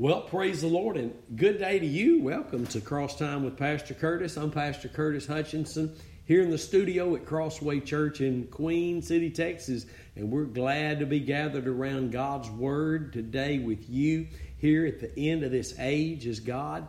Well, praise the Lord and good day to you. Welcome to Cross Time with Pastor Curtis. I'm Pastor Curtis Hutchinson here in the studio at Crossway Church in Queen City, Texas, and we're glad to be gathered around God's Word today with you here at the end of this age as God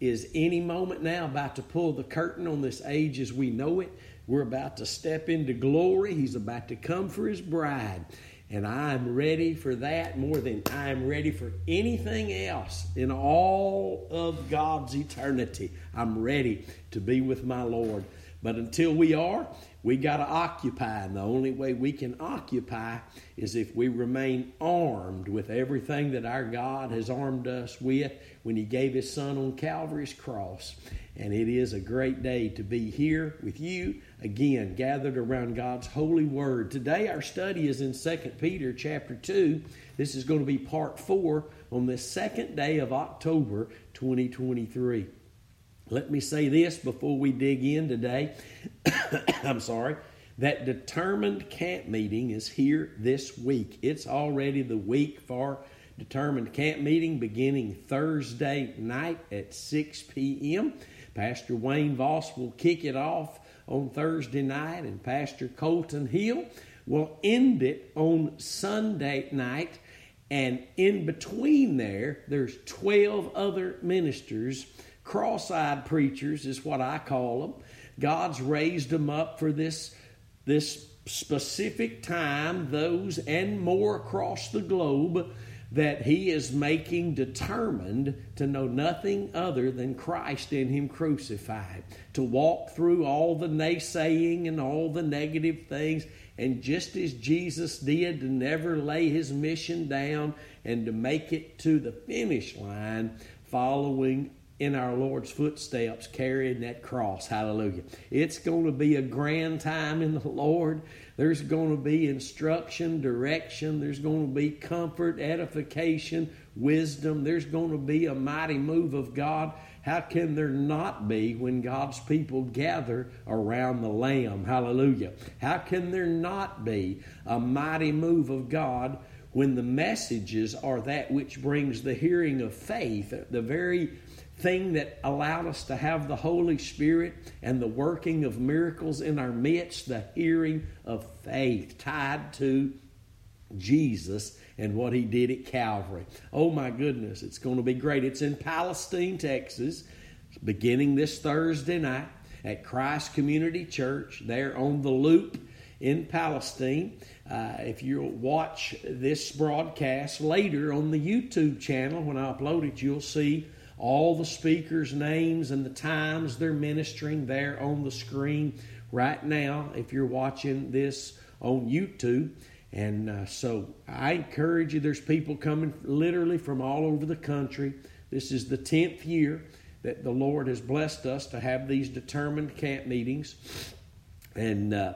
is any moment now about to pull the curtain on this age as we know it. We're about to step into glory. He's about to come for his bride. And I'm ready for that more than I'm ready for anything else in all of God's eternity. I'm ready to be with my Lord. But until we are, we got to occupy. And the only way we can occupy is if we remain armed with everything that our God has armed us with when He gave His Son on Calvary's cross. And it is a great day to be here with you again, gathered around God's holy word. Today our study is in 2 Peter chapter 2. This is going to be part 4 on the second day of October 2023. Let me say this before we dig in today. I'm sorry. That determined camp meeting is here this week. It's already the week for determined camp meeting beginning Thursday night at 6 p.m. Pastor Wayne Voss will kick it off on Thursday night, and Pastor Colton Hill will end it on Sunday night. And in between there, there's 12 other ministers, cross eyed preachers is what I call them. God's raised them up for this, this specific time, those and more across the globe that he is making determined to know nothing other than Christ in him crucified, to walk through all the naysaying and all the negative things, and just as Jesus did, to never lay his mission down and to make it to the finish line, following in our Lord's footsteps, carrying that cross. Hallelujah. It's going to be a grand time in the Lord. There's going to be instruction, direction. There's going to be comfort, edification, wisdom. There's going to be a mighty move of God. How can there not be when God's people gather around the Lamb? Hallelujah. How can there not be a mighty move of God when the messages are that which brings the hearing of faith, the very thing that allowed us to have the Holy Spirit and the working of miracles in our midst, the hearing of faith tied to Jesus and what he did at Calvary. Oh my goodness, it's going to be great. It's in Palestine, Texas, beginning this Thursday night at Christ Community Church there on the loop in Palestine. Uh, if you'll watch this broadcast later on the YouTube channel, when I upload it, you'll see all the speakers' names and the times they're ministering there on the screen right now if you're watching this on YouTube. And uh, so I encourage you, there's people coming literally from all over the country. This is the 10th year that the Lord has blessed us to have these determined camp meetings. And uh,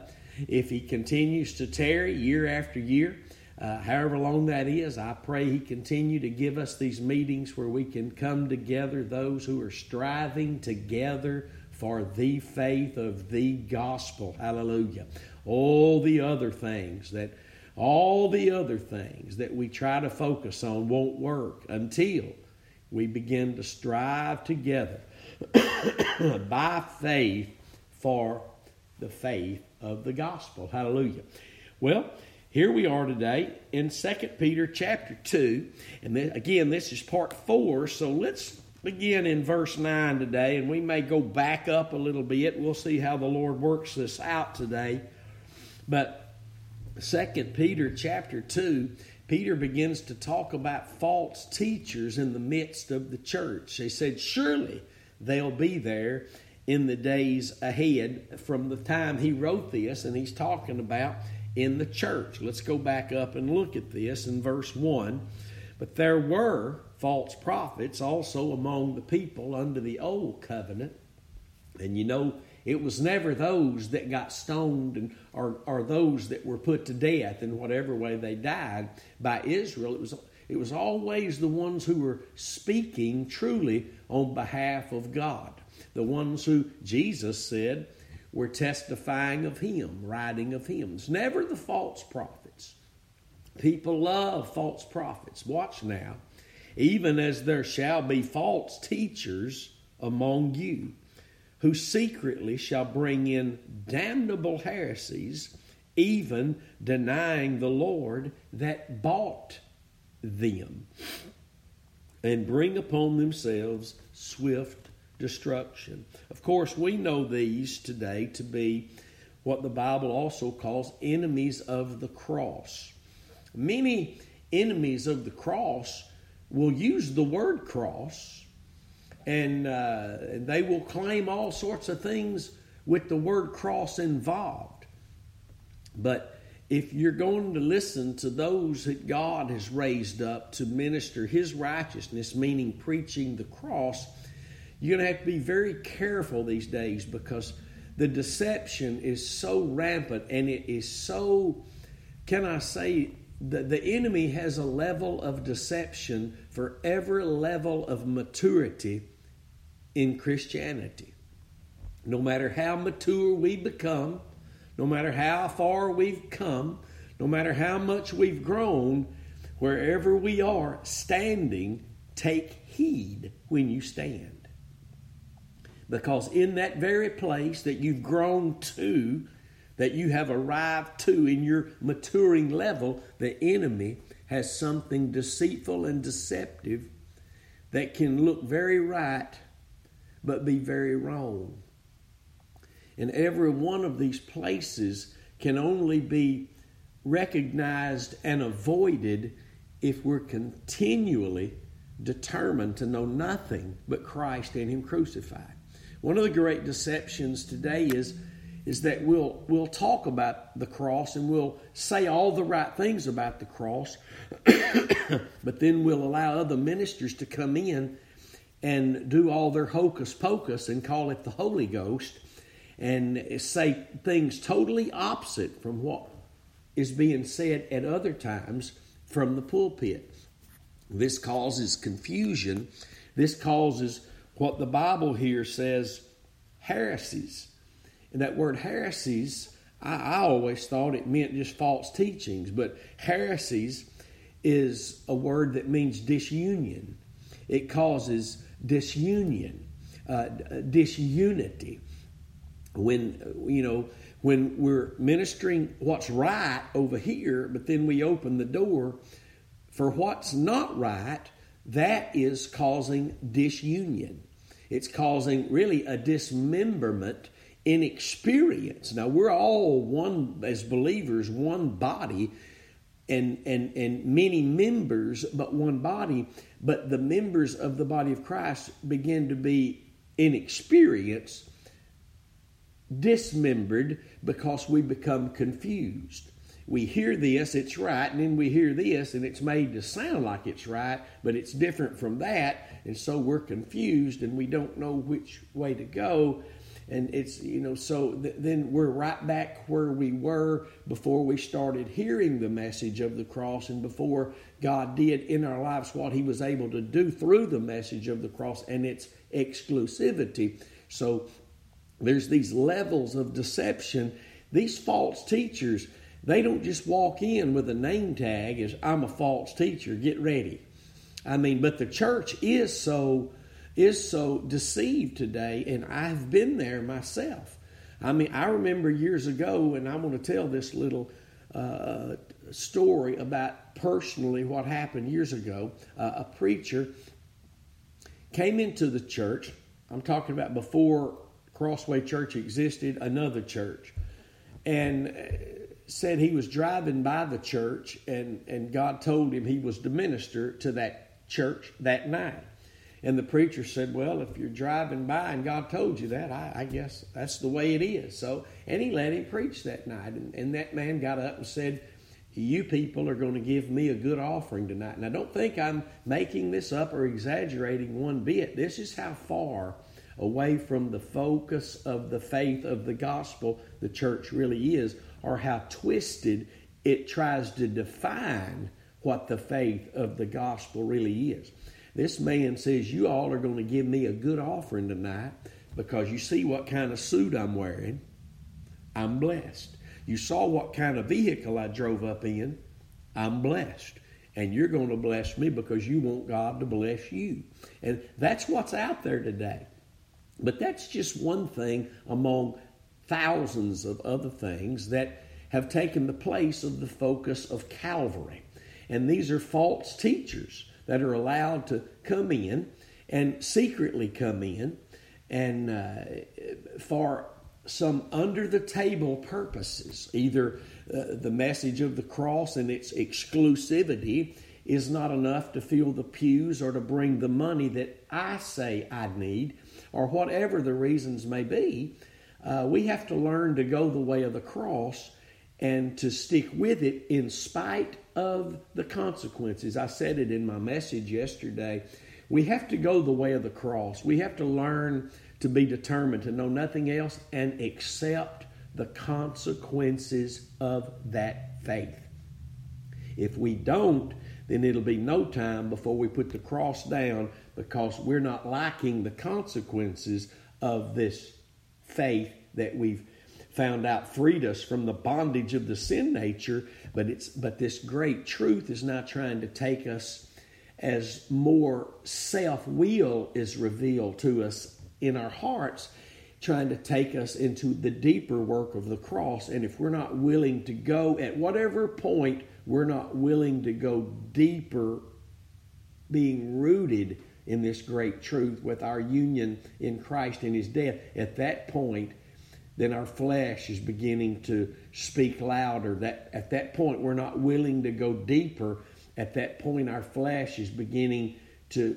if He continues to tarry year after year, uh, however long that is, I pray He continue to give us these meetings where we can come together, those who are striving together for the faith of the gospel. Hallelujah. All the other things that all the other things that we try to focus on won't work until we begin to strive together by faith for the faith of the gospel. Hallelujah. Well, here we are today in 2 Peter chapter 2. And then, again, this is part 4. So let's begin in verse 9 today. And we may go back up a little bit. We'll see how the Lord works this out today. But 2 Peter chapter 2, Peter begins to talk about false teachers in the midst of the church. He said, Surely they'll be there in the days ahead from the time he wrote this. And he's talking about in the church. Let's go back up and look at this in verse 1. But there were false prophets also among the people under the old covenant. And you know, it was never those that got stoned and or, or those that were put to death in whatever way they died by Israel. It was it was always the ones who were speaking truly on behalf of God. The ones who Jesus said were testifying of him, writing of him. It's never the false prophets. People love false prophets. Watch now. even as there shall be false teachers among you, who secretly shall bring in damnable heresies, even denying the Lord that bought them, and bring upon themselves swift destruction. Of course, we know these today to be what the Bible also calls enemies of the cross. Many enemies of the cross will use the word cross and uh, they will claim all sorts of things with the word cross involved. But if you're going to listen to those that God has raised up to minister His righteousness, meaning preaching the cross, you're going to have to be very careful these days because the deception is so rampant and it is so, can I say, the, the enemy has a level of deception for every level of maturity in Christianity. No matter how mature we become, no matter how far we've come, no matter how much we've grown, wherever we are standing, take heed when you stand. Because in that very place that you've grown to, that you have arrived to in your maturing level, the enemy has something deceitful and deceptive that can look very right but be very wrong. And every one of these places can only be recognized and avoided if we're continually determined to know nothing but Christ and Him crucified. One of the great deceptions today is, is that we'll, we'll talk about the cross and we'll say all the right things about the cross, but then we'll allow other ministers to come in and do all their hocus pocus and call it the Holy Ghost and say things totally opposite from what is being said at other times from the pulpit. This causes confusion. This causes what the Bible here says heresies. And that word heresies, I, I always thought it meant just false teachings, but heresies is a word that means disunion. It causes disunion, uh, disunity. When, you know, when we're ministering what's right over here, but then we open the door for what's not right, that is causing disunion. It's causing really a dismemberment in experience. Now we're all one as believers, one body, and and and many members, but one body. But the members of the body of Christ begin to be in experience dismembered because we become confused we hear this, it's right, and then we hear this, and it's made to sound like it's right, but it's different from that, and so we're confused and we don't know which way to go. And it's, you know, so th- then we're right back where we were before we started hearing the message of the cross and before God did in our lives what He was able to do through the message of the cross and its exclusivity. So there's these levels of deception. These false teachers, they don't just walk in with a name tag as I'm a false teacher, get ready. I mean, but the church is so is so deceived today, and I've been there myself. I mean, I remember years ago, and I want to tell this little uh, story about personally what happened years ago. Uh, a preacher came into the church. I'm talking about before Crossway Church existed, another church, and said he was driving by the church and, and God told him he was to minister to that church that night. And the preacher said, Well, if you're driving by and God told you that, I, I guess that's the way it is. So, and he let him preach that night. And, and that man got up and said, You people are going to give me a good offering tonight. And I don't think I'm making this up or exaggerating one bit. This is how far away from the focus of the faith of the gospel the church really is or how twisted it tries to define what the faith of the gospel really is. This man says, You all are going to give me a good offering tonight because you see what kind of suit I'm wearing. I'm blessed. You saw what kind of vehicle I drove up in. I'm blessed. and you're going to bless me because you want God to bless you. And that's what's out there today. But that's just one thing among thousands of other things that have taken the place of the focus of Calvary. And these are false teachers that are allowed to come in and secretly come in and uh, for some under the table purposes. Either uh, the message of the cross and its exclusivity is not enough to fill the pews or to bring the money that I say I need, or whatever the reasons may be. Uh, we have to learn to go the way of the cross and to stick with it in spite of the consequences. I said it in my message yesterday. We have to go the way of the cross. We have to learn to be determined to know nothing else and accept the consequences of that faith. If we don't, then it'll be no time before we put the cross down because we're not liking the consequences of this faith that we've found out freed us from the bondage of the sin nature. But it's but this great truth is not trying to take us as more self-will is revealed to us in our hearts trying to take us into the deeper work of the cross. And if we're not willing to go at whatever point we're not willing to go deeper being rooted in this great truth with our union in Christ and his death at that point then our flesh is beginning to speak louder. That at that point we're not willing to go deeper. At that point our flesh is beginning to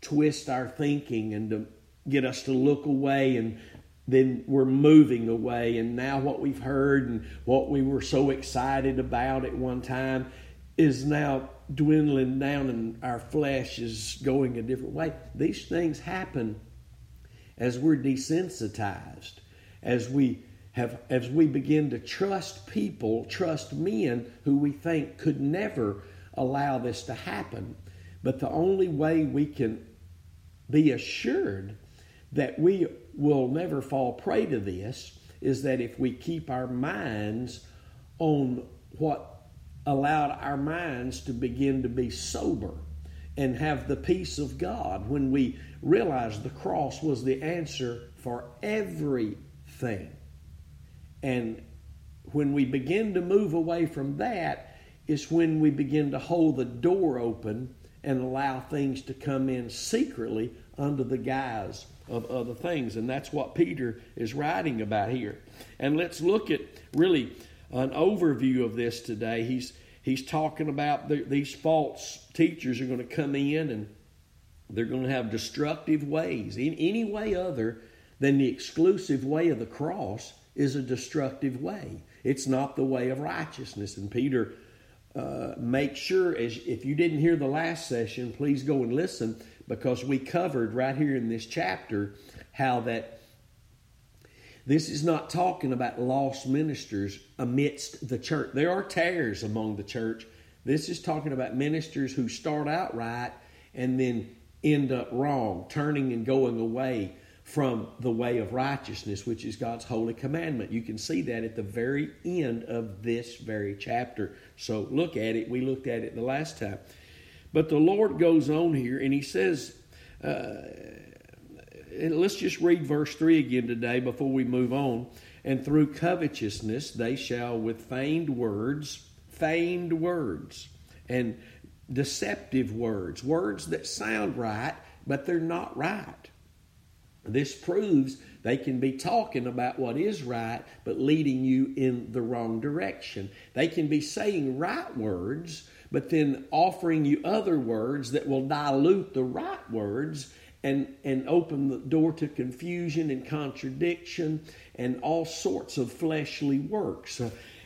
twist our thinking and to get us to look away and then we're moving away and now what we've heard and what we were so excited about at one time is now dwindling down and our flesh is going a different way. These things happen as we're desensitized as we have as we begin to trust people, trust men who we think could never allow this to happen. But the only way we can be assured that we will never fall prey to this is that if we keep our minds on what allowed our minds to begin to be sober and have the peace of God when we realize the cross was the answer for everything. And when we begin to move away from that, is when we begin to hold the door open and allow things to come in secretly under the guise of other things. And that's what Peter is writing about here. And let's look at really an overview of this today. He's he's talking about the, these false teachers are going to come in and they're going to have destructive ways in any way other than the exclusive way of the cross is a destructive way. It's not the way of righteousness. And Peter uh, makes sure, as if you didn't hear the last session, please go and listen because we covered right here in this chapter how that this is not talking about lost ministers amidst the church. There are tares among the church. This is talking about ministers who start out right and then end up wrong, turning and going away from the way of righteousness, which is God's holy commandment. You can see that at the very end of this very chapter. So look at it. We looked at it the last time. But the Lord goes on here and he says, uh, let's just read verse 3 again today before we move on. And through covetousness they shall with feigned words, feigned words, and deceptive words, words that sound right, but they're not right this proves they can be talking about what is right, but leading you in the wrong direction. They can be saying right words, but then offering you other words that will dilute the right words and, and open the door to confusion and contradiction and all sorts of fleshly works.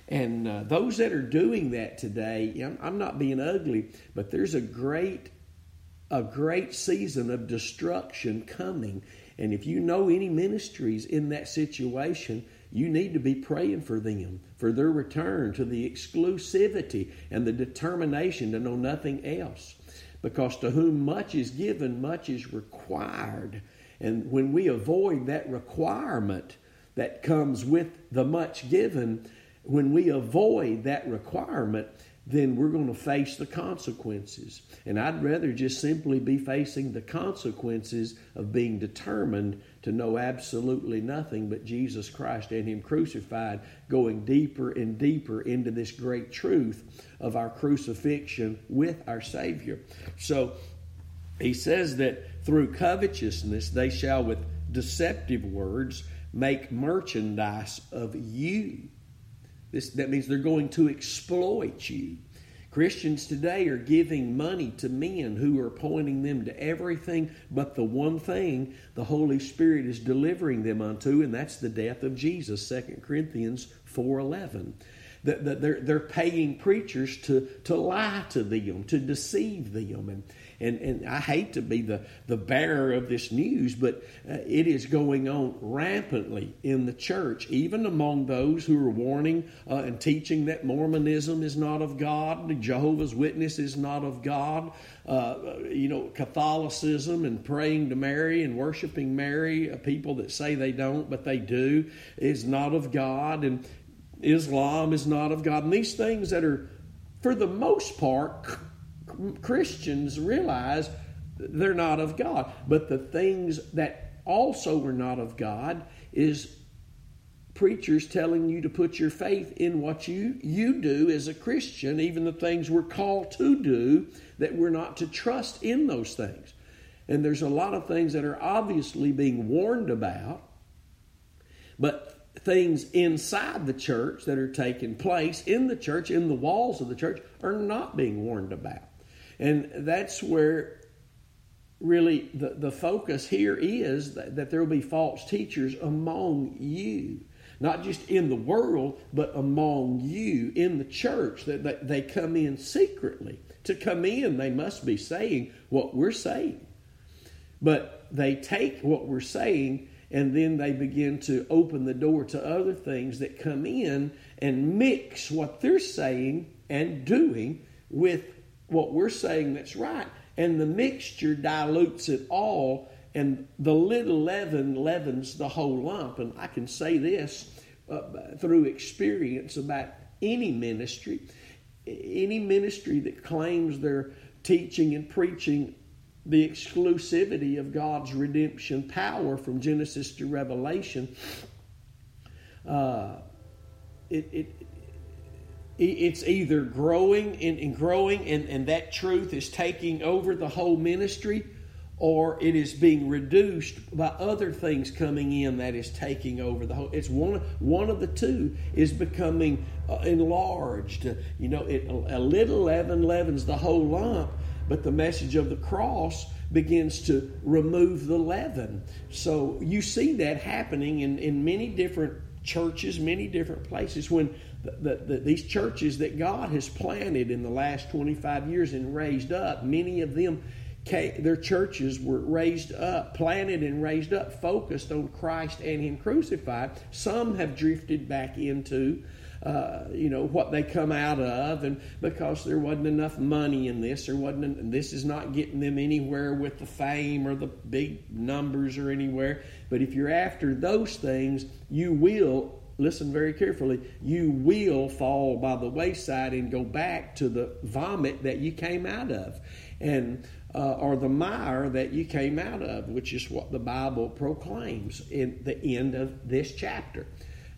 And uh, those that are doing that today, I'm not being ugly, but there's a great, a great season of destruction coming and if you know any ministries in that situation, you need to be praying for them, for their return to the exclusivity and the determination to know nothing else. Because to whom much is given, much is required. And when we avoid that requirement that comes with the much given, when we avoid that requirement, then we're going to face the consequences. And I'd rather just simply be facing the consequences of being determined to know absolutely nothing but Jesus Christ and Him crucified, going deeper and deeper into this great truth of our crucifixion with our Savior. So he says that through covetousness they shall, with deceptive words, make merchandise of you. This, that means they're going to exploit you. Christians today are giving money to men who are pointing them to everything but the one thing the Holy Spirit is delivering them unto, and that's the death of Jesus, 2 Corinthians 4.11. That, they're, they're paying preachers to, to lie to them, to deceive them. And, and, and I hate to be the, the bearer of this news, but uh, it is going on rampantly in the church, even among those who are warning uh, and teaching that Mormonism is not of God, Jehovah's Witness is not of God, uh, you know, Catholicism and praying to Mary and worshiping Mary, uh, people that say they don't, but they do, is not of God, and Islam is not of God. And these things that are, for the most part, Christians realize they're not of God. But the things that also were not of God is preachers telling you to put your faith in what you, you do as a Christian, even the things we're called to do, that we're not to trust in those things. And there's a lot of things that are obviously being warned about, but things inside the church that are taking place in the church, in the walls of the church, are not being warned about. And that's where really the, the focus here is that, that there will be false teachers among you. Not just in the world, but among you in the church, that, that they come in secretly. To come in, they must be saying what we're saying. But they take what we're saying and then they begin to open the door to other things that come in and mix what they're saying and doing with what we're saying that's right. And the mixture dilutes it all, and the little leaven leavens the whole lump. And I can say this uh, through experience about any ministry. Any ministry that claims they're teaching and preaching the exclusivity of God's redemption power from Genesis to Revelation, uh, it, it, it's either growing and, and growing and, and that truth is taking over the whole ministry or it is being reduced by other things coming in that is taking over the whole it's one one of the two is becoming uh, enlarged. You know it, a little leaven leavens the whole lump but the message of the cross begins to remove the leaven. So you see that happening in, in many different churches many different places when the, the, these churches that God has planted in the last 25 years and raised up, many of them, came, their churches were raised up, planted and raised up, focused on Christ and Him crucified. Some have drifted back into. Uh, you know what they come out of, and because there wasn't enough money in this, there wasn't. This is not getting them anywhere with the fame or the big numbers or anywhere. But if you're after those things, you will listen very carefully, you will fall by the wayside and go back to the vomit that you came out of. And uh, or the mire that you came out of, which is what the Bible proclaims in the end of this chapter.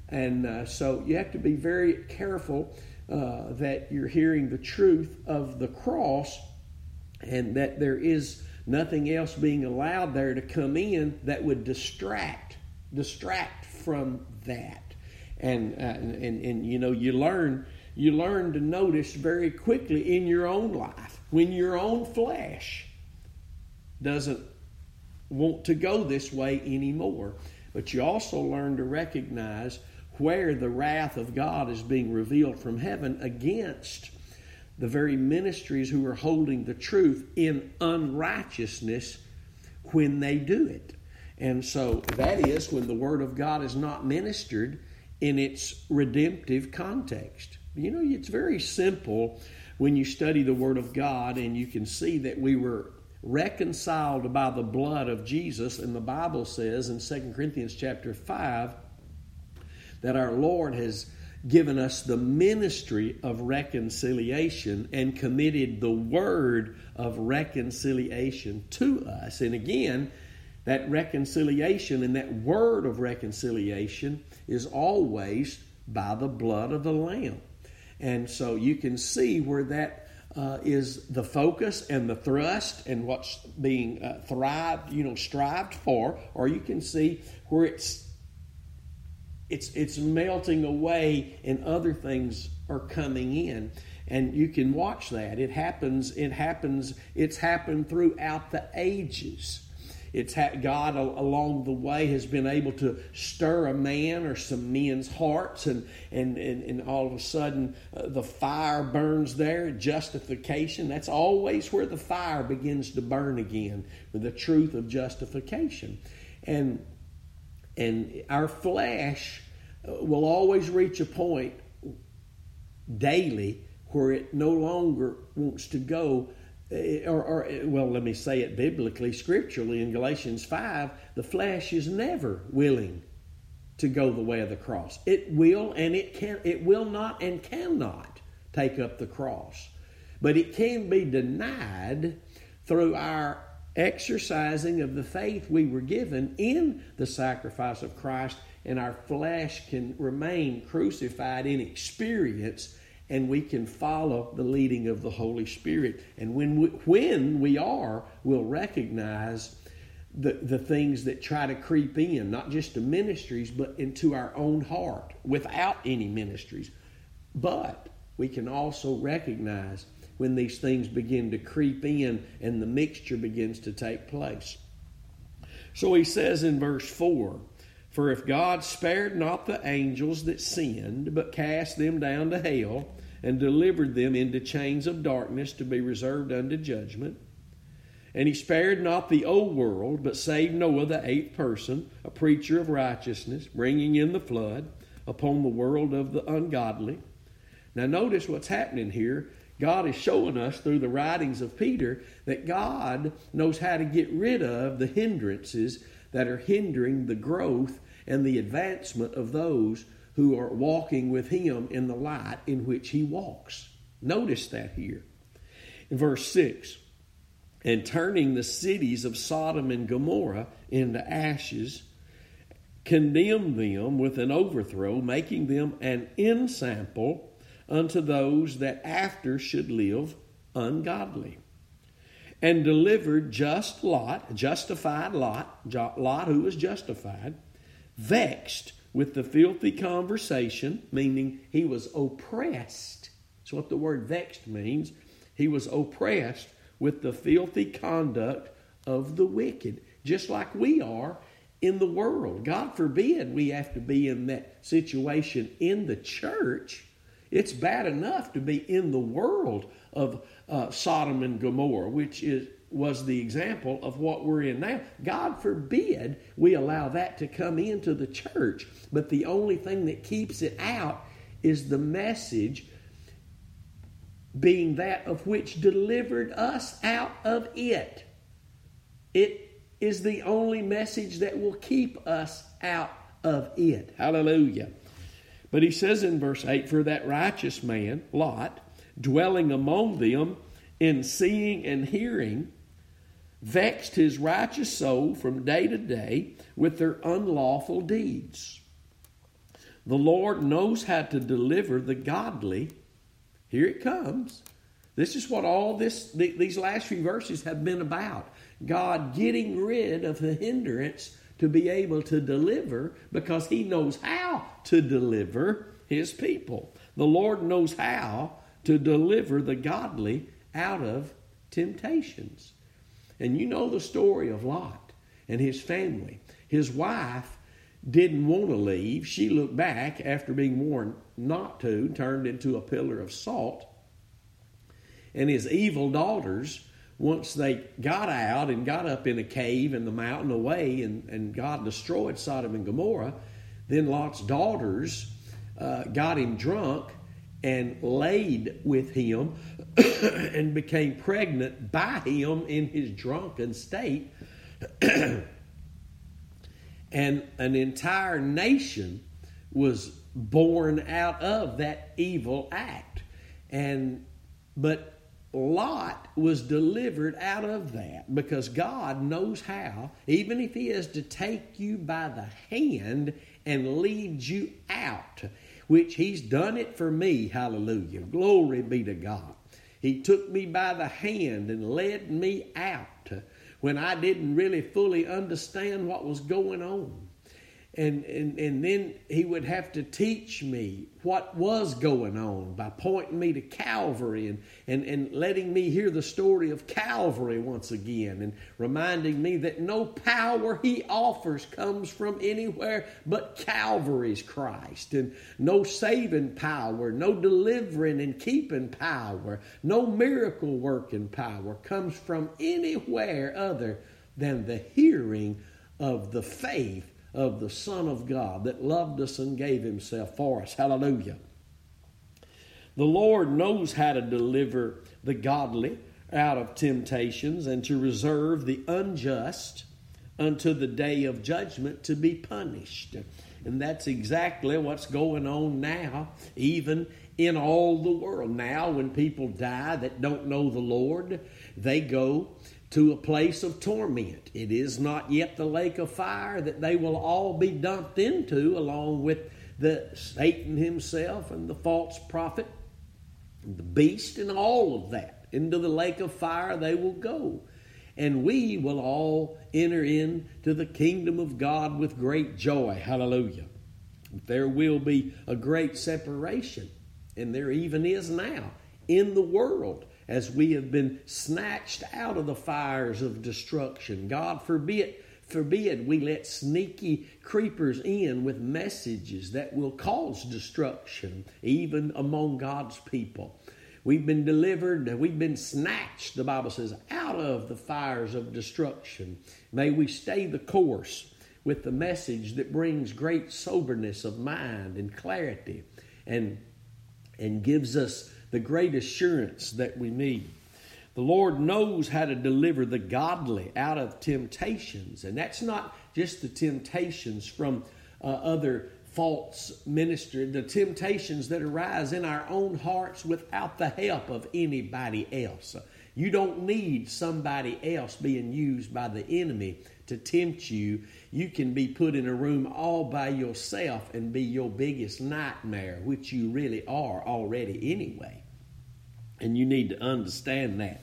And uh, so you have to be very careful uh, that you're hearing the truth of the cross and that there is nothing else being allowed there to come in that would distract distract from that and, uh, and, and and you know you learn you learn to notice very quickly in your own life when your own flesh doesn't want to go this way anymore but you also learn to recognize where the wrath of God is being revealed from heaven against the very ministries who are holding the truth in unrighteousness when they do it. And so that is when the Word of God is not ministered in its redemptive context. You know, it's very simple when you study the Word of God and you can see that we were reconciled by the blood of Jesus, and the Bible says in 2 Corinthians chapter 5 that our Lord has given us the ministry of reconciliation and committed the word of reconciliation to us. And again, that reconciliation and that word of reconciliation is always by the blood of the Lamb. And so you can see where that uh, is the focus and the thrust and what's being uh, thrived, you know, strived for, or you can see where it's it's it's melting away and other things are coming in. And you can watch that. It happens it happens it's happened throughout the ages it's God along the way has been able to stir a man or some men's hearts, and and and, and all of a sudden uh, the fire burns there. Justification. That's always where the fire begins to burn again with the truth of justification, and and our flesh uh, will always reach a point daily where it no longer wants to go Eh, or, or, eh, well let me say it biblically scripturally in galatians 5 the flesh is never willing to go the way of the cross. It will and it can it will not and cannot take up the cross. But it can be denied through our exercising of the faith we were given in the sacrifice of Christ, and our flesh can remain crucified in experience, and we can follow the leading of the Holy Spirit. And when we, when we are, we'll recognize the, the things that try to creep in, not just to ministries, but into our own heart without any ministries. But we can also recognize when these things begin to creep in and the mixture begins to take place. So he says in verse 4 For if God spared not the angels that sinned, but cast them down to hell, and delivered them into chains of darkness to be reserved unto judgment, and he spared not the old world, but saved Noah, the eighth person, a preacher of righteousness, bringing in the flood upon the world of the ungodly. Now, notice what's happening here. God is showing us through the writings of Peter that God knows how to get rid of the hindrances that are hindering the growth and the advancement of those who are walking with Him in the light in which He walks. Notice that here. In verse 6 and turning the cities of Sodom and Gomorrah into ashes, condemned them with an overthrow, making them an ensample unto those that after should live ungodly. And delivered just Lot, justified Lot, Lot who was justified, vexed with the filthy conversation, meaning he was oppressed. That's what the word vexed means. He was oppressed with the filthy conduct of the wicked, just like we are in the world. God forbid we have to be in that situation in the church it's bad enough to be in the world of uh, Sodom and Gomorrah, which is was the example of what we're in now. God forbid we allow that to come into the church, but the only thing that keeps it out is the message being that of which delivered us out of it. It is the only message that will keep us out of it. Hallelujah. But he says in verse 8, For that righteous man, Lot, dwelling among them in seeing and hearing, vexed his righteous soul from day to day with their unlawful deeds. The Lord knows how to deliver the godly. Here it comes. This is what all this these last few verses have been about. God getting rid of the hindrance to be able to deliver because he knows how to deliver his people. The Lord knows how to deliver the godly out of temptations. And you know the story of Lot and his family. His wife didn't want to leave. She looked back after being warned not to, turned into a pillar of salt. And his evil daughters once they got out and got up in a cave in the mountain away and, and God destroyed Sodom and Gomorrah, then Lot's daughters uh, got him drunk and laid with him and became pregnant by him in his drunken state. and an entire nation was born out of that evil act. And but Lot was delivered out of that because God knows how, even if He is to take you by the hand and lead you out, which He's done it for me. Hallelujah. Glory be to God. He took me by the hand and led me out when I didn't really fully understand what was going on and, and, and then he would have to teach me what was going on by pointing me to Calvary and, and, and letting me hear the story of Calvary once again and reminding me that no power he offers comes from anywhere but Calvary's Christ. And no saving power, no delivering and keeping power, no miracle working power comes from anywhere other than the hearing of the faith of the Son of God that loved us and gave himself for us. Hallelujah. The Lord knows how to deliver the godly out of temptations and to reserve the unjust unto the day of judgment to be punished. And that's exactly what's going on now, even in all the world. Now, when people die that don't know the Lord, they go to a place of torment. It is not yet the lake of fire that they will all be dumped into, along with the Satan himself and the false prophet, the beast, and all of that. Into the lake of fire they will go. And we will all enter into the kingdom of God with great joy. Hallelujah. There will be a great separation, and there even is now in the world as we have been snatched out of the fires of destruction. God forbid, forbid we let sneaky creepers in with messages that will cause destruction, even among God's people. We've been delivered, we've been snatched, the Bible says, out of the fires of destruction. May we stay the course with the message that brings great soberness of mind and clarity and, and gives us the great assurance that we need. The Lord knows how to deliver the godly out of temptations, and that's not just the temptations from uh, other false ministry, the temptations that arise in our own hearts without the help of anybody else. You don't need somebody else being used by the enemy to tempt you. You can be put in a room all by yourself and be your biggest nightmare, which you really are already anyway. And you need to understand that.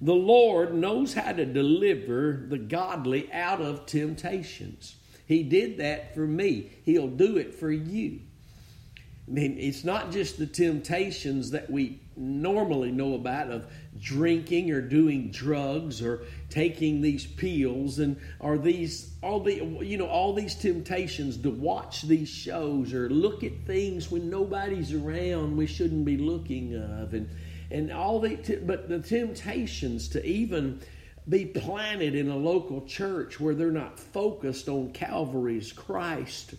The Lord knows how to deliver the godly out of temptations. He did that for me. He'll do it for you. I mean, it's not just the temptations that we normally know about of drinking or doing drugs or taking these pills and are these all the you know all these temptations to watch these shows or look at things when nobody's around we shouldn't be looking of. And and all the but the temptations to even be planted in a local church where they're not focused on Calvary's Christ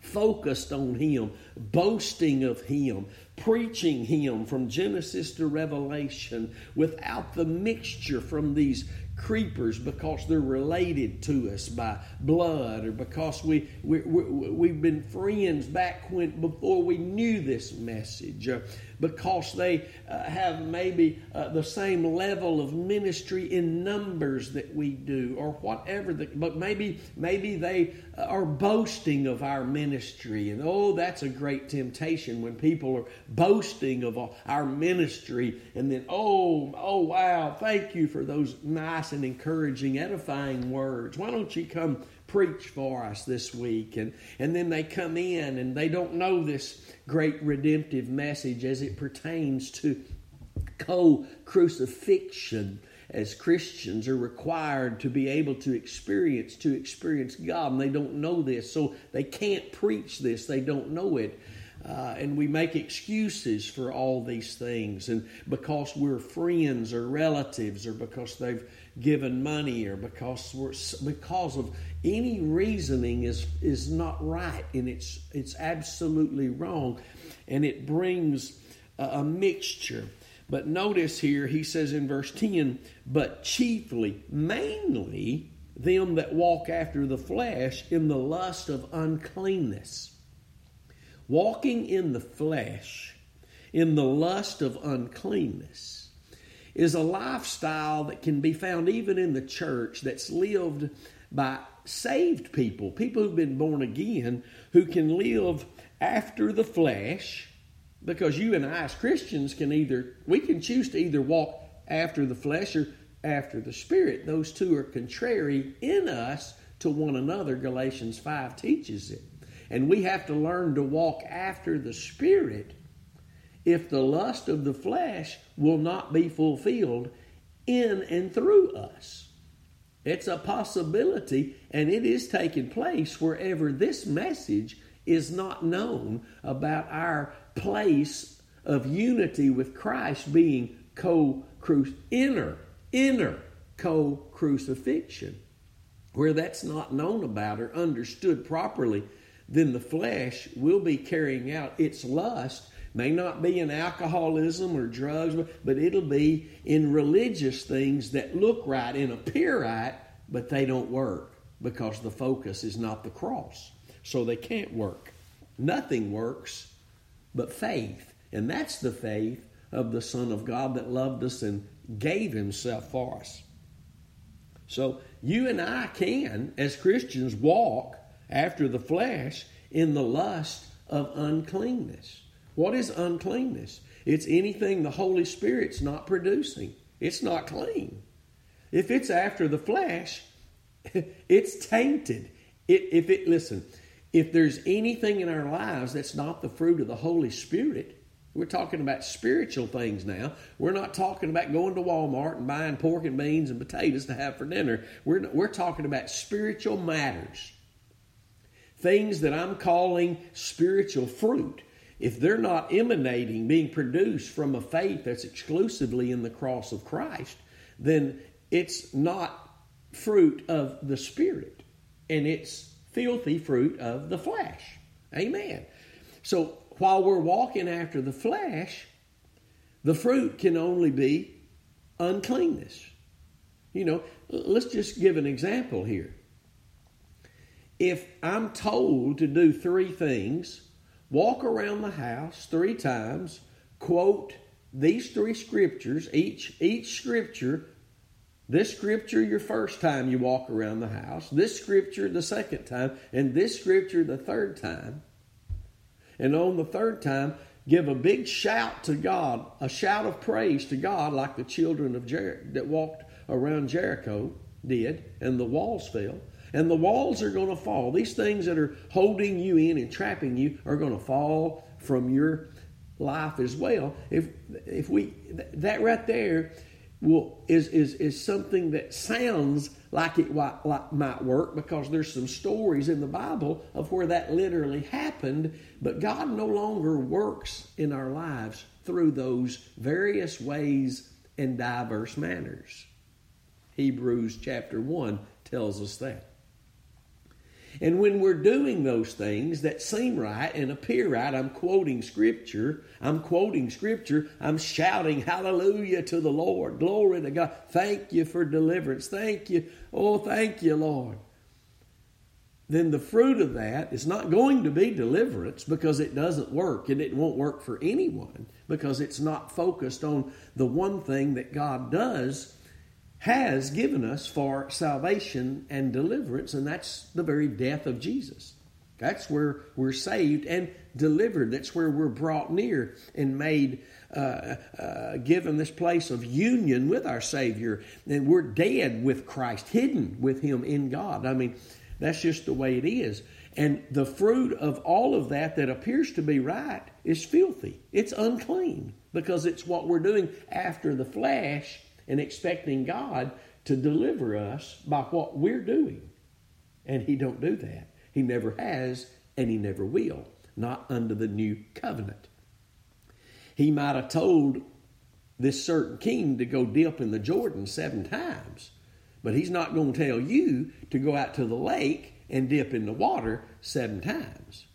focused on Him, boasting of Him, preaching Him from Genesis to Revelation without the mixture from these creepers because they're related to us by blood or because we, we, we, have been friends back when before we knew this message or because they uh, have maybe uh, the same level of ministry in numbers that we do or whatever the, but maybe maybe they are boasting of our ministry. And oh that's a great temptation when people are boasting of our ministry. And then oh oh wow thank you for those nice and encouraging edifying words. Why don't you come preach for us this week? And and then they come in and they don't know this great redemptive message as it pertains to co crucifixion as Christians are required to be able to experience to experience God. And they don't know this so they can't preach this. They don't know it. Uh, and we make excuses for all these things. And because we're friends or relatives or because they've given money or because we're because of any reasoning is is not right and it's it's absolutely wrong. And it brings a, a mixture. But notice here he says in verse 10 but chiefly mainly them that walk after the flesh in the lust of uncleanness. Walking in the flesh, in the lust of uncleanness, is a lifestyle that can be found even in the church that's lived by saved people, people who've been born again, who can live after the flesh, because you and I as Christians can either, we can choose to either walk after the flesh or after the spirit. Those two are contrary in us to one another, Galatians 5 teaches it. And we have to learn to walk after the spirit if the lust of the flesh will not be fulfilled in and through us. It's a possibility, and it is taking place wherever this message is not known about our place of unity with Christ being co cruc inner, inner co crucifixion. Where that's not known about or understood properly, then the flesh will be carrying out its lust. May not be in alcoholism or drugs, but it'll be in religious things that look right and appear right, but they don't work because the focus is not the cross. So they can't work. Nothing works but faith. And that's the faith of the Son of God that loved us and gave Himself for us. So you and I can, as Christians, walk after the flesh in the lust of uncleanness. What is uncleanness? It's anything the Holy Spirit's not producing. It's not clean. If it's after the flesh, it's tainted. It, if it listen, if there's anything in our lives that's not the fruit of the Holy Spirit, we're talking about spiritual things now. We're not talking about going to Walmart and buying pork and beans and potatoes to have for dinner. We're, we're talking about spiritual matters. Things that I'm calling spiritual fruit. If they're not emanating, being produced from a faith that's exclusively in the cross of Christ, then it's not fruit of the Spirit, and it's filthy fruit of the flesh. Amen. So while we're walking after the flesh, the fruit can only be uncleanness. You know, let's just give an example here. If I'm told to do three things, walk around the house three times, quote these three scriptures, each each scripture this scripture your first time you walk around the house, this scripture the second time, and this scripture the third time. And on the third time, give a big shout to God, a shout of praise to God, like the children of Jer- that walked around Jericho did, and the walls fell. And the walls are going to fall. These things that are holding you in and trapping you are going to fall from your life as well. If if we that right there will is is is something that sounds like it might, work because there's some stories in the Bible of where that literally happened, but God no longer works in our lives through those various ways and diverse manners. Hebrews chapter 1 tells us that. And when we're doing those things that seem right and appear right, I'm quoting scripture, I'm quoting scripture, I'm shouting hallelujah to the Lord. Glory to God. Thank you for deliverance. Thank you. Oh, thank you, Lord. Then the fruit of that is not going to be deliverance because it doesn't work and it won't work for anyone because it's not focused on the one thing that God does has given us for salvation and deliverance, and that's the very death of Jesus. That's where we're saved and delivered. That's where we're brought near and made, uh, uh, given this place of union with our Savior. And we're dead with Christ, hidden with Him in God. I mean, that's just the way it is. And the fruit of all of that that appears to be right is filthy. It's unclean because it's what we're doing after the flesh and expecting God to deliver us by what we're doing. And he don't do that. He never has and he never will, not under the new covenant. He might have told this certain king to go dip in the Jordan seven times, but he's not going to tell you to go out to the lake and dip in the water seven times.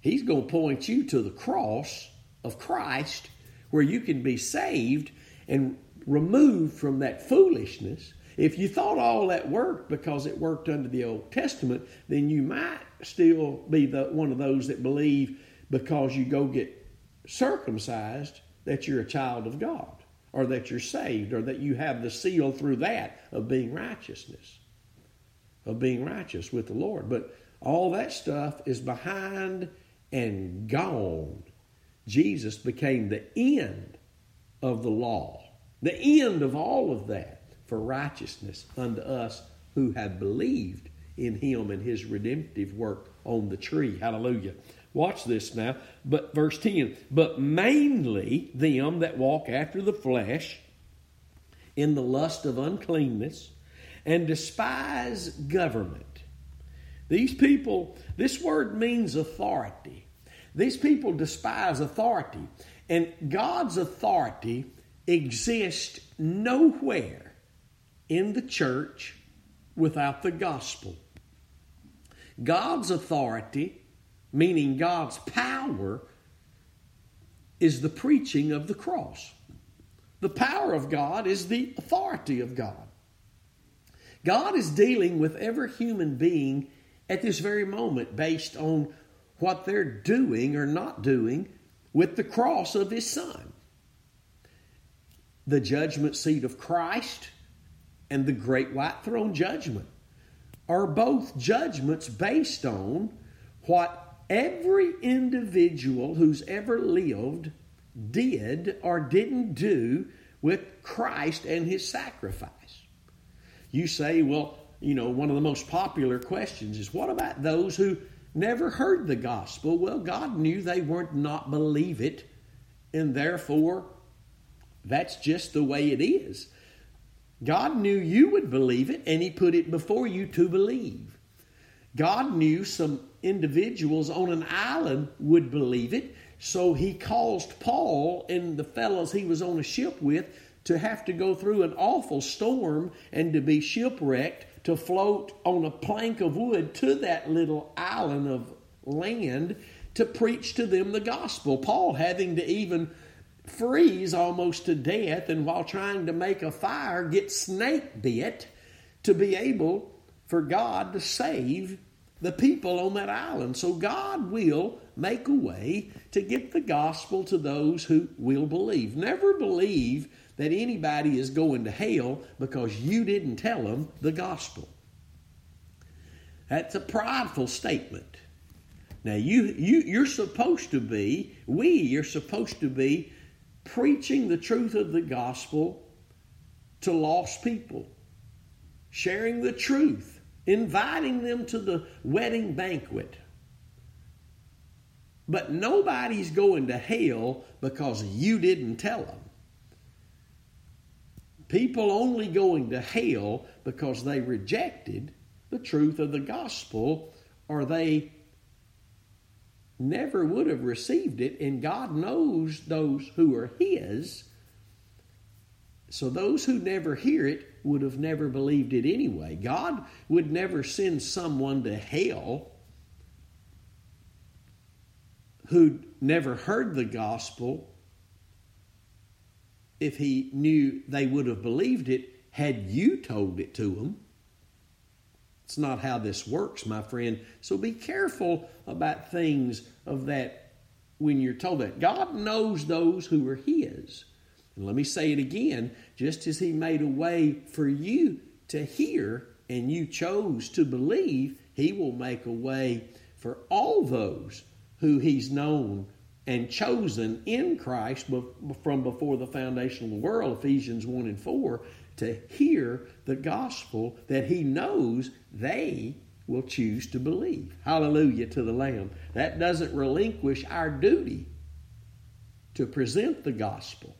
He's going to point you to the cross of Christ where you can be saved and removed from that foolishness. If you thought all that worked because it worked under the Old Testament, then you might still be the, one of those that believe because you go get circumcised that you're a child of God or that you're saved or that you have the seal through that of being righteousness, of being righteous with the Lord. But all that stuff is behind and gone. Jesus became the end of the law, the end of all of that for righteousness unto us who have believed in him and his redemptive work on the tree. Hallelujah. Watch this now. But verse 10 But mainly them that walk after the flesh in the lust of uncleanness and despise government. These people, this word means authority. These people despise authority. And God's authority exists nowhere in the church without the gospel. God's authority, meaning God's power, is the preaching of the cross. The power of God is the authority of God. God is dealing with every human being at this very moment based on what they're doing or not doing with the cross of His Son. The judgment seat of Christ and the great white throne judgment are both judgments based on what every individual who's ever lived did or didn't do with Christ and his sacrifice. You say, well, you know, one of the most popular questions is what about those who never heard the gospel? Well, God knew they weren't not believe it, and therefore that's just the way it is. God knew you would believe it, and He put it before you to believe. God knew some individuals on an island would believe it, so He caused Paul and the fellows he was on a ship with to have to go through an awful storm and to be shipwrecked, to float on a plank of wood to that little island of land to preach to them the gospel. Paul having to even freeze almost to death and while trying to make a fire get snake bit to be able for God to save the people on that island. So God will make a way to get the gospel to those who will believe. Never believe that anybody is going to hell because you didn't tell them the gospel. That's a prideful statement. Now you you you're supposed to be, we are supposed to be preaching the truth of the gospel to lost people, sharing the truth, inviting them to the wedding banquet. But nobody's going to hell because you didn't tell them. People only going to hell because they rejected the truth of the gospel or they never would have received it, and God knows those who are His. So those who never hear it would have never believed it anyway. God would never send someone to hell who'd never heard the gospel if he knew they would have believed it had you told it to them. It's not how this works, my friend. So be careful about things of that when you're told that. God knows those who are His. And let me say it again just as He made a way for you to hear and you chose to believe, He will make a way for all those who He's known and chosen in Christ from before the foundation of the world, Ephesians 1 and 4, to hear the gospel that he knows they will choose to believe. Hallelujah to the Lamb. That doesn't relinquish our duty to present the gospel,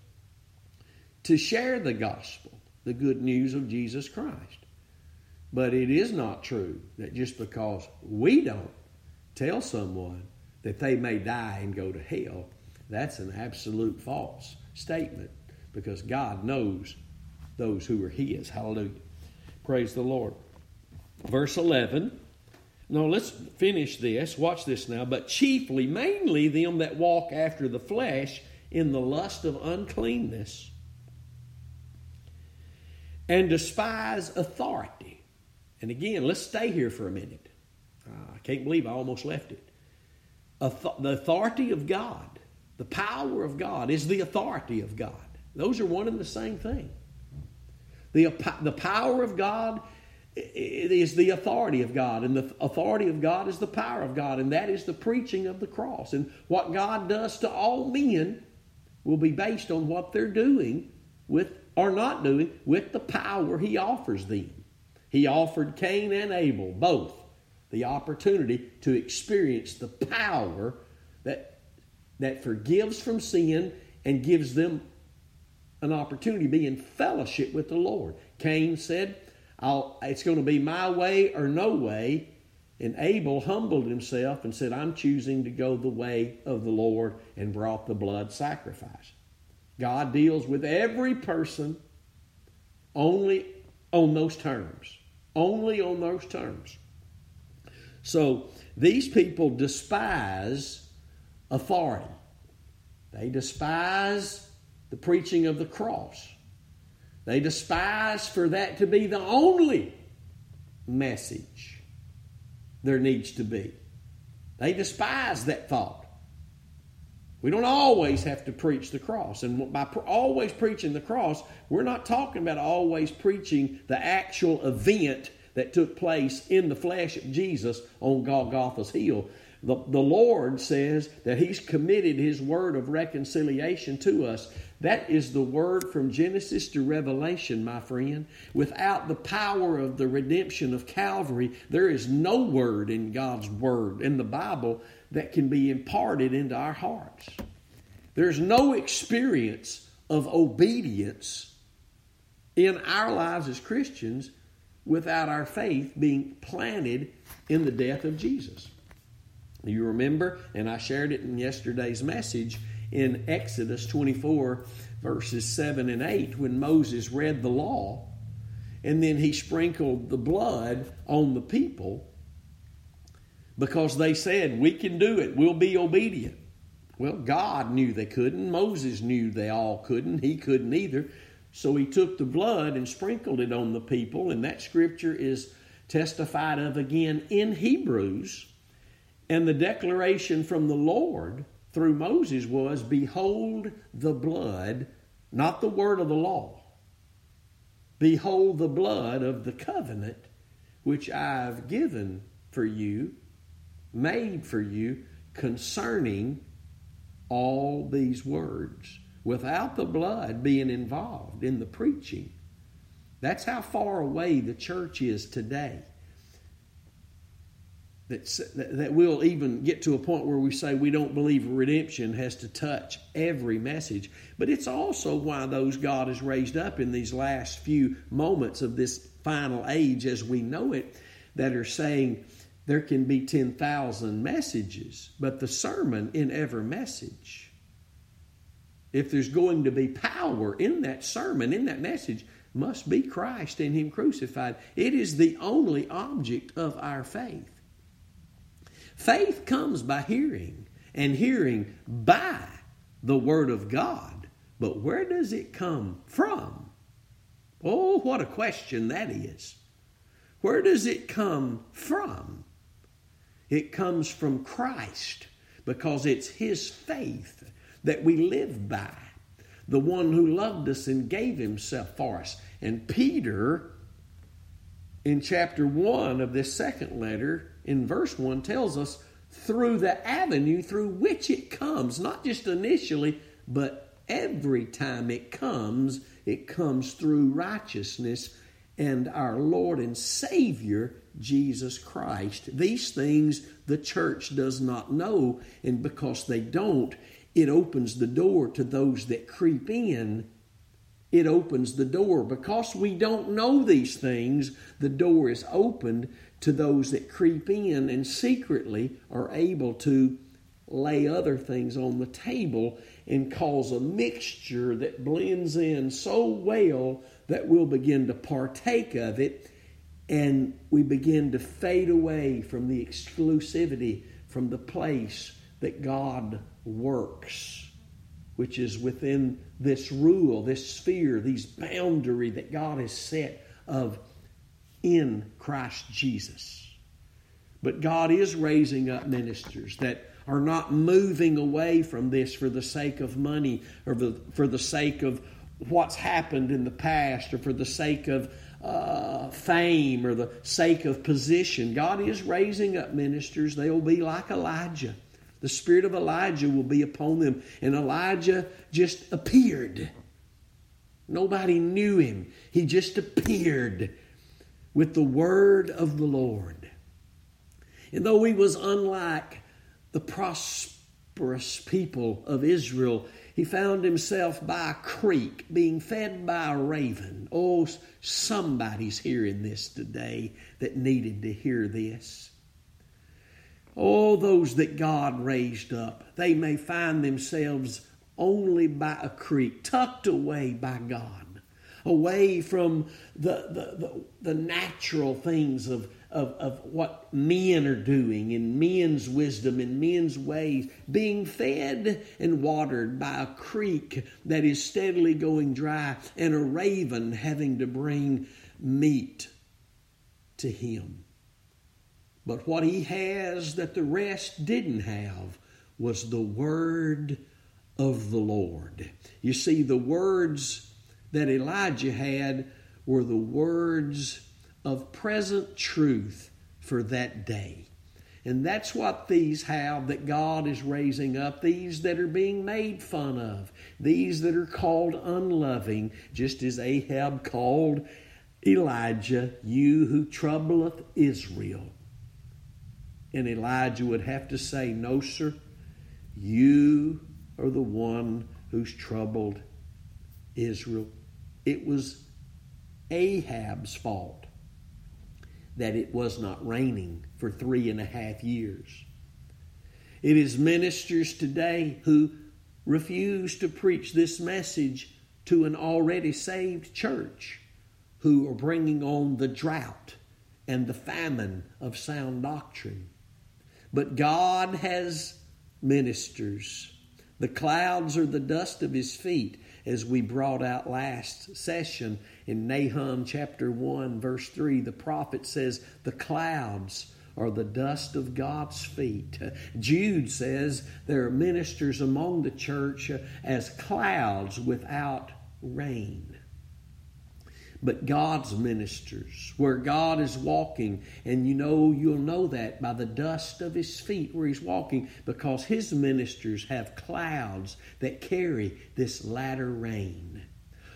to share the gospel, the good news of Jesus Christ. But it is not true that just because we don't tell someone that they may die and go to hell, that's an absolute false statement because God knows those who are His. Hallelujah. Praise the Lord. Verse 11. Now let's finish this. Watch this now. But chiefly, mainly them that walk after the flesh in the lust of uncleanness and despise authority. And again, let's stay here for a minute. Uh, I can't believe I almost left it. the authority of God, the power of God, is the authority of God. Those are one and the same thing. The, the power of God is the authority of God, and the authority of God is the power of God, and that is the preaching of the cross. And what God does to all men will be based on what they're doing with or not doing with the power He offers them. He offered Cain and Abel both the opportunity to experience the power that, that forgives from sin and gives them an opportunity to be in fellowship with the Lord. Cain said, It's going to be my way or no way. And Abel humbled himself and said, I'm choosing to go the way of the Lord and brought the blood sacrifice. God deals with every person only on those terms. Only on those terms. So these people despise authority. They despise the preaching of the cross. They despise for that to be the only message there needs to be. They despise that thought. We don't always have to preach the cross. And by always preaching the cross, we're not talking about always preaching the actual event that took place in the flesh of Jesus on Golgotha's hill. The, the Lord says that He's committed His word of reconciliation to us. That is the word from Genesis to Revelation, my friend. Without the power of the redemption of Calvary, there is no word in God's word, in the Bible, that can be imparted into our hearts. There's no experience of obedience in our lives as Christians without our faith being planted in the death of Jesus. You remember, and I shared it in yesterday's message in Exodus 24, verses 7 and 8, when Moses read the law and then he sprinkled the blood on the people because they said, We can do it, we'll be obedient. Well, God knew they couldn't. Moses knew they all couldn't. He couldn't either. So he took the blood and sprinkled it on the people, and that scripture is testified of again in Hebrews. And the declaration from the Lord through Moses was Behold the blood, not the word of the law. Behold the blood of the covenant which I've given for you, made for you, concerning all these words without the blood being involved in the preaching. That's how far away the church is today. That's, that we'll even get to a point where we say we don't believe redemption has to touch every message. But it's also why those God has raised up in these last few moments of this final age as we know it that are saying there can be 10,000 messages, but the sermon in every message if there's going to be power in that sermon, in that message, must be Christ and Him crucified. It is the only object of our faith. Faith comes by hearing, and hearing by the Word of God. But where does it come from? Oh, what a question that is. Where does it come from? It comes from Christ because it's His faith that we live by. The one who loved us and gave himself for us. And Peter, in chapter 1 of this second letter, in verse 1, tells us through the avenue through which it comes, not just initially, but every time it comes, it comes through righteousness and our Lord and Savior, Jesus Christ. These things the church does not know, and because they don't, it opens the door to those that creep in. It opens the door. Because we don't know these things, the door is opened to those that creep in and secretly are able to lay other things on the table and cause a mixture that blends in so well that we'll begin to partake of it and we begin to fade away from the exclusivity from the place that God works, which is within this rule, this sphere, these boundary that God has set of in Christ Jesus. But God is raising up ministers that are not moving away from this for the sake of money or for the sake of what's happened in the past or for the sake of uh, fame or the sake of position. God is raising up ministers. They will be like Elijah. The spirit of Elijah will be upon them. And Elijah just appeared. Nobody knew him. He just appeared with the word of the Lord. And though he was unlike the prosperous people of Israel, he found himself by a creek being fed by a raven. Oh, somebody's hearing this today that needed to hear this. Oh, those that God raised up, they may find themselves only by a creek, tucked away by God, away from the, the, the, the natural things of of, of what men are doing in men's wisdom and men's ways, being fed and watered by a creek that is steadily going dry, and a raven having to bring meat to him. But what he has that the rest didn't have was the word of the Lord. You see, the words that Elijah had were the words of present truth for that day. And that's what these have that God is raising up, these that are being made fun of, these that are called unloving, just as Ahab called Elijah, you who troubleth Israel. And Elijah would have to say, No, sir, you are the one who's troubled Israel. It was Ahab's fault that it was not raining for three and a half years. It is ministers today who refuse to preach this message to an already saved church who are bringing on the drought and the famine of sound doctrine. But God has ministers. The clouds are the dust of his feet, as we brought out last session in Nahum chapter 1, verse 3, the prophet says, The clouds are the dust of God's feet. Jude says there are ministers among the church as clouds without rain. But God's ministers, where God is walking, and you know, you'll know that by the dust of his feet where he's walking, because his ministers have clouds that carry this latter rain.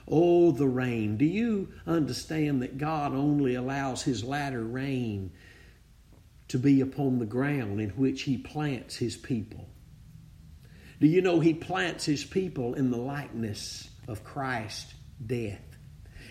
Oh, the rain. Do you understand that God only allows His latter rain to be upon the ground in which He plants His people? Do you know He plants His people in the likeness of Christ's death?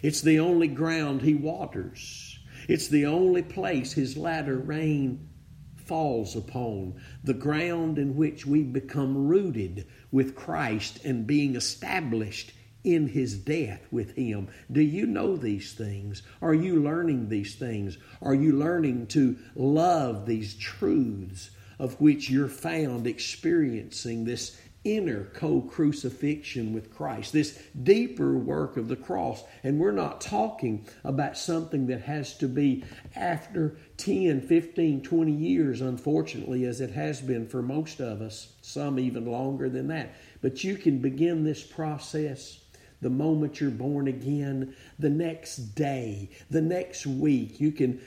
It's the only ground He waters, it's the only place His latter rain falls upon, the ground in which we become rooted with Christ and being established in his death with him. Do you know these things? Are you learning these things? Are you learning to love these truths of which you're found experiencing this inner co crucifixion with Christ, this deeper work of the cross? And we're not talking about something that has to be after 10, 15, 20 years, unfortunately, as it has been for most of us, some even longer than that. But you can begin this process the moment you're born again, the next day, the next week. You can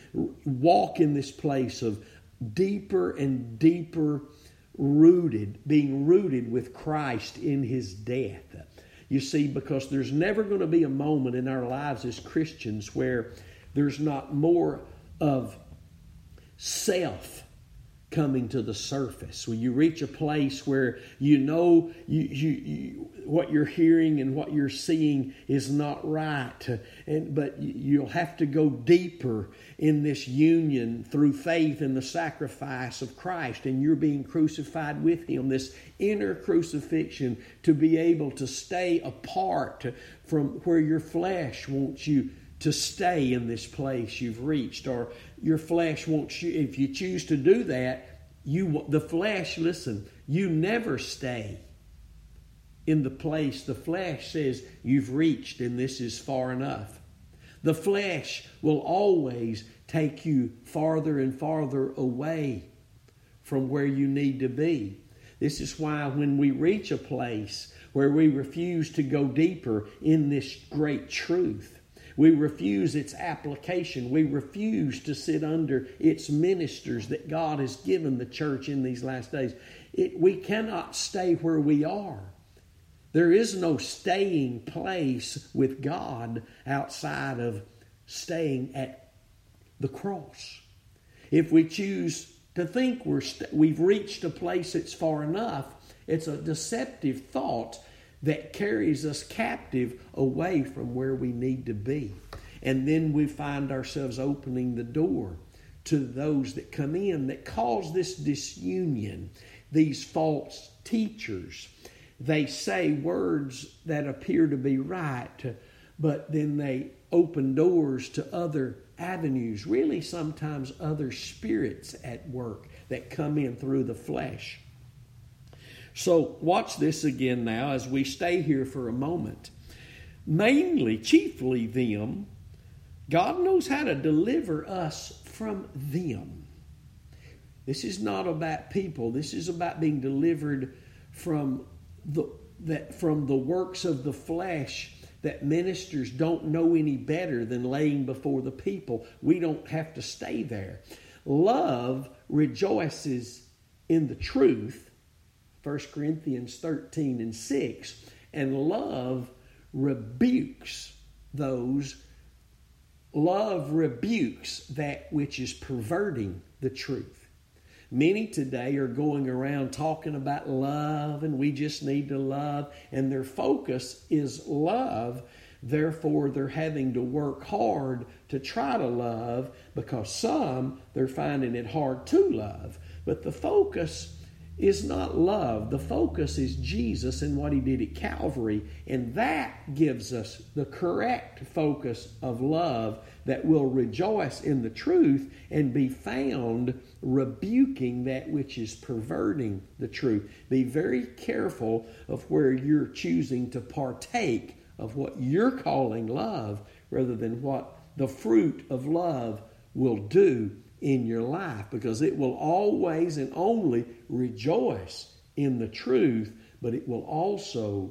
walk in this place of deeper and deeper rooted, being rooted with Christ in his death. You see, because there's never going to be a moment in our lives as Christians where there's not more of self coming to the surface. When you reach a place where you know you, you, you, what you're hearing and what you're seeing is not right, and but you'll have to go deeper in this union through faith in the sacrifice of Christ, and you're being crucified with Him. This inner crucifixion to be able to stay apart from where your flesh wants you to stay in this place you've reached, or your flesh wants you. If you choose to do that, you the flesh. Listen, you never stay in the place the flesh says you've reached and this is far enough. The flesh will always take you farther and farther away from where you need to be. This is why when we reach a place where we refuse to go deeper in this great truth, we refuse its application. We refuse to sit under its ministers that God has given the church in these last days. It, we cannot stay where we are. There is no staying place with God outside of staying at the cross. If we choose to think we're st- we've reached a place that's far enough, it's a deceptive thought that carries us captive away from where we need to be. And then we find ourselves opening the door to those that come in that cause this disunion, these false teachers. They say words that appear to be right, but then they open doors to other avenues, really, sometimes other spirits at work that come in through the flesh. So, watch this again now as we stay here for a moment. Mainly, chiefly, them, God knows how to deliver us from them. This is not about people, this is about being delivered from the, that, from the works of the flesh that ministers don't know any better than laying before the people. We don't have to stay there. Love rejoices in the truth 1 Corinthians 13 and 6. And love rebukes those, love rebukes that which is perverting the truth. Many today are going around talking about love and we just need to love, and their focus is love. Therefore, they're having to work hard to try to love because some they're finding it hard to love. But the focus is not love. The focus is Jesus and what he did at Calvary. And that gives us the correct focus of love that will rejoice in the truth and be found rebuking that which is perverting the truth. Be very careful of where you're choosing to partake of what you're calling love rather than what the fruit of love will do in your life because it will always and only rejoice in the truth, but it will also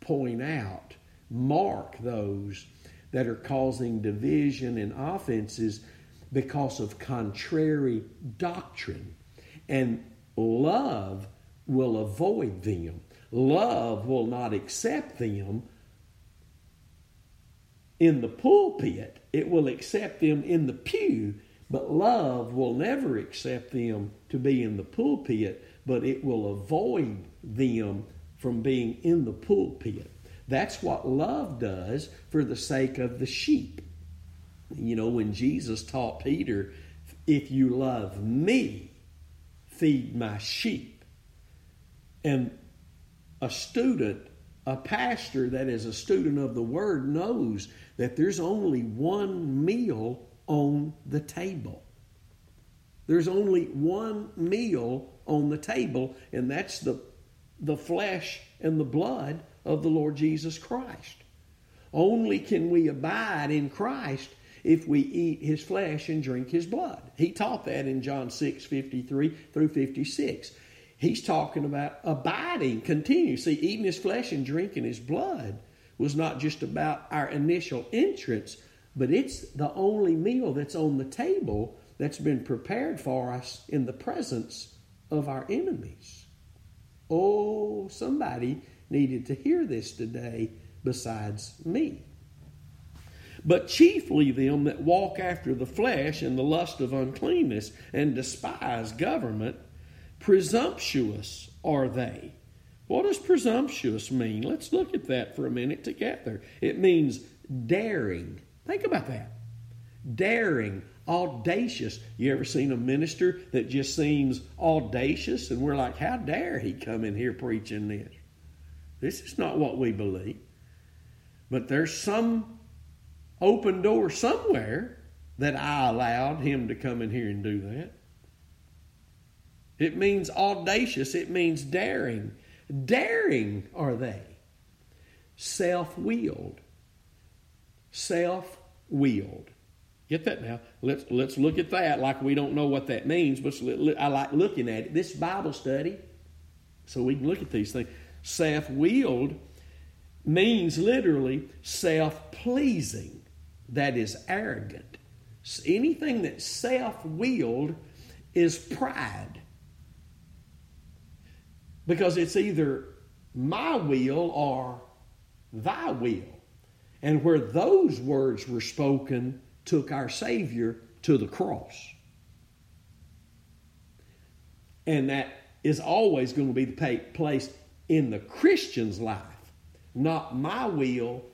point out, mark those that are causing division and offenses because of contrary doctrine. And love will avoid them. Love will not accept them in the pulpit, it will accept them in the pew but love will never accept them to be in the pulpit, but it will avoid them from being in the pulpit. That's what love does for the sake of the sheep. You know, when Jesus taught Peter, if you love me, feed my sheep. And a student, a pastor that is a student of the word, knows that there's only one meal on the table. There's only one meal on the table, and that's the, the flesh and the blood of the Lord Jesus Christ. Only can we abide in Christ if we eat his flesh and drink his blood. He taught that in John 6 53 through 56. He's talking about abiding, continue. See, eating his flesh and drinking his blood was not just about our initial entrance but it's the only meal that's on the table that's been prepared for us in the presence of our enemies. Oh, somebody needed to hear this today besides me. But chiefly them that walk after the flesh and the lust of uncleanness and despise government, presumptuous are they. What does presumptuous mean? Let's look at that for a minute together. It means daring Think about that. Daring, audacious. You ever seen a minister that just seems audacious and we're like, how dare he come in here preaching this? This is not what we believe. But there's some open door somewhere that I allowed him to come in here and do that. It means audacious, it means daring. Daring are they. Self willed. Self willed. Get that now. Let's let's look at that like we don't know what that means, but I like looking at it. This Bible study, So we can look at these things. Self willed means literally self pleasing, that is arrogant. Anything that's self willed is pride. Because it's either my will or thy will. And where those words were spoken took our Savior to the cross. And that is always going to be the place in the Christian's life. Not my will,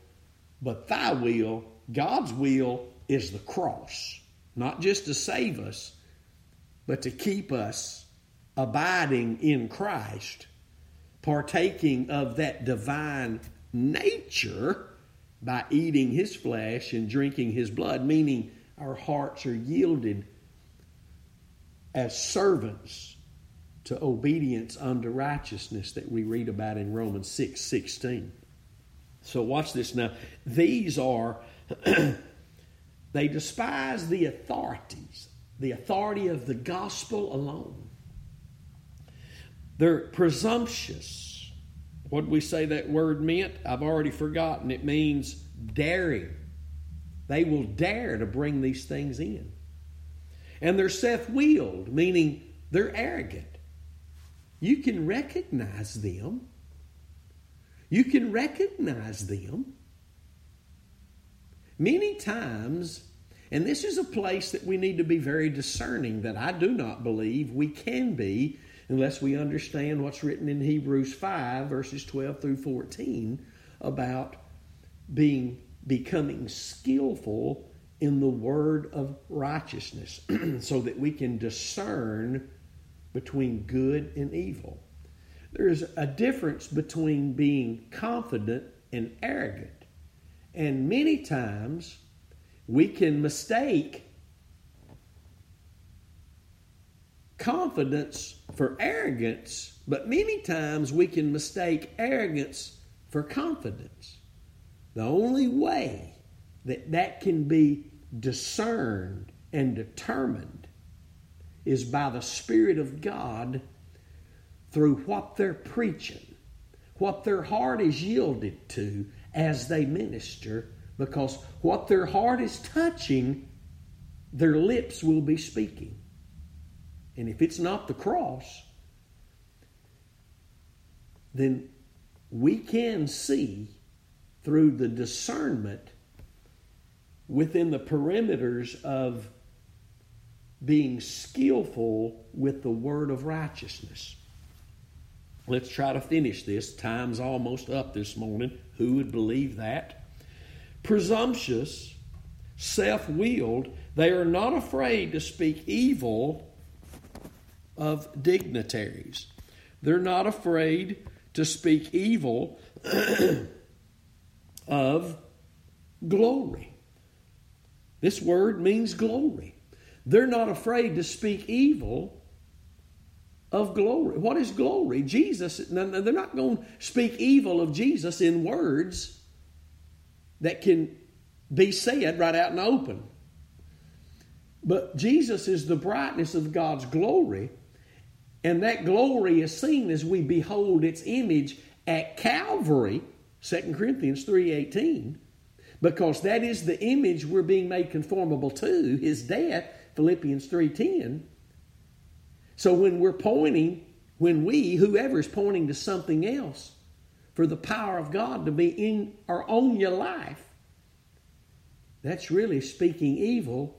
but thy will. God's will is the cross. Not just to save us, but to keep us abiding in Christ, partaking of that divine nature by eating his flesh and drinking his blood, meaning our hearts are yielded as servants to obedience unto righteousness that we read about in Romans 6 16. So, watch this now. These are, they despise the authorities, the authority of the gospel alone. They're presumptuous. What did we say that word meant? I've already forgotten. It means daring. They will dare to bring these things in. And they're self willed, meaning they're arrogant. You can recognize them. You can recognize them. Many times, and this is a place that we need to be very discerning that I do not believe we can be unless we understand what's written in Hebrews 5, verses 12 through 14, about being becoming skillful in the word of righteousness so that we can discern between good and evil. There's a difference between being confident and arrogant. And many times we can mistake confidence for arrogance, but many times we can mistake arrogance for confidence. The only way that that can be discerned and determined is by the Spirit of God through what they're preaching, what their heart is yielded to as they minister, because what their heart is touching, their lips will be speaking. And if it's not the cross, then we can see through the discernment within the perimeters of being skillful with the word of righteousness. Let's try to finish this. Time's almost up this morning. Who would believe that? Presumptuous, self willed, they are not afraid to speak evil of dignitaries. They're not afraid to speak evil of glory. This word means glory. They're not afraid to speak evil of glory. What is glory? Jesus, they're not going to speak evil of Jesus in words that can be said right out in the open. But Jesus is the brightness of God's glory, and that glory is seen as we behold its image at Calvary 2 Corinthians 3.18 because that is the image we're being made conformable to, his death, Philippians 3.10. So when we're pointing, when we, whoever is pointing to something else, for the power of God to be in or on your life, that's really speaking evil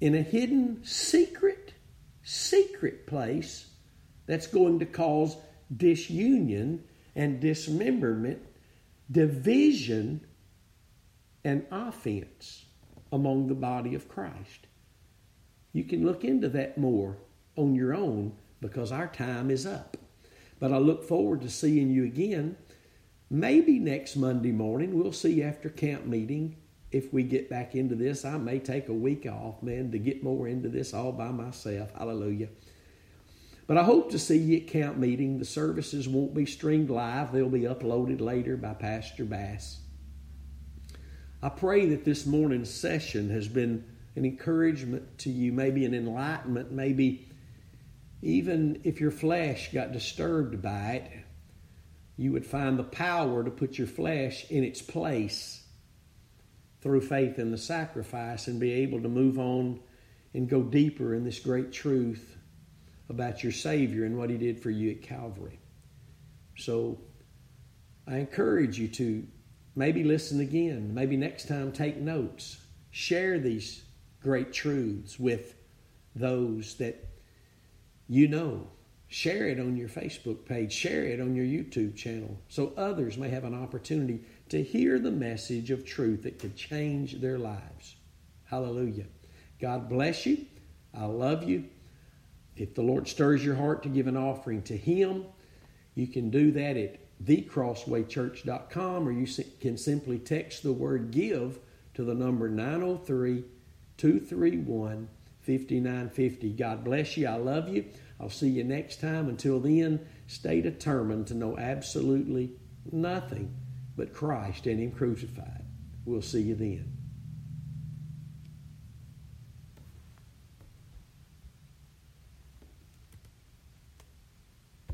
in a hidden, secret, secret place that's going to cause disunion and dismemberment, division, and offense among the body of Christ. You can look into that more on your own because our time is up. But I look forward to seeing you again. Maybe next Monday morning. We'll see you after camp meeting if we get back into this. I may take a week off, man, to get more into this all by myself. Hallelujah. But I hope to see you at camp meeting. The services won't be streamed live, they'll be uploaded later by Pastor Bass. I pray that this morning's session has been an encouragement to you, maybe an enlightenment, maybe even if your flesh got disturbed by it, you would find the power to put your flesh in its place through faith in the sacrifice and be able to move on and go deeper in this great truth about your Savior and what He did for you at Calvary. So I encourage you to maybe listen again, maybe next time take notes, share these great truths with those that you know. Share it on your Facebook page, share it on your YouTube channel so others may have an opportunity to hear the message of truth that could change their lives. Hallelujah. God bless you. I love you. If the Lord stirs your heart to give an offering to Him, you can do that at thecrosswaychurch.com or you can simply text the word give to the number 903 231 5950. God bless you. I love you. I'll see you next time. Until then, stay determined to know absolutely nothing but Christ and Him crucified. We'll see you then.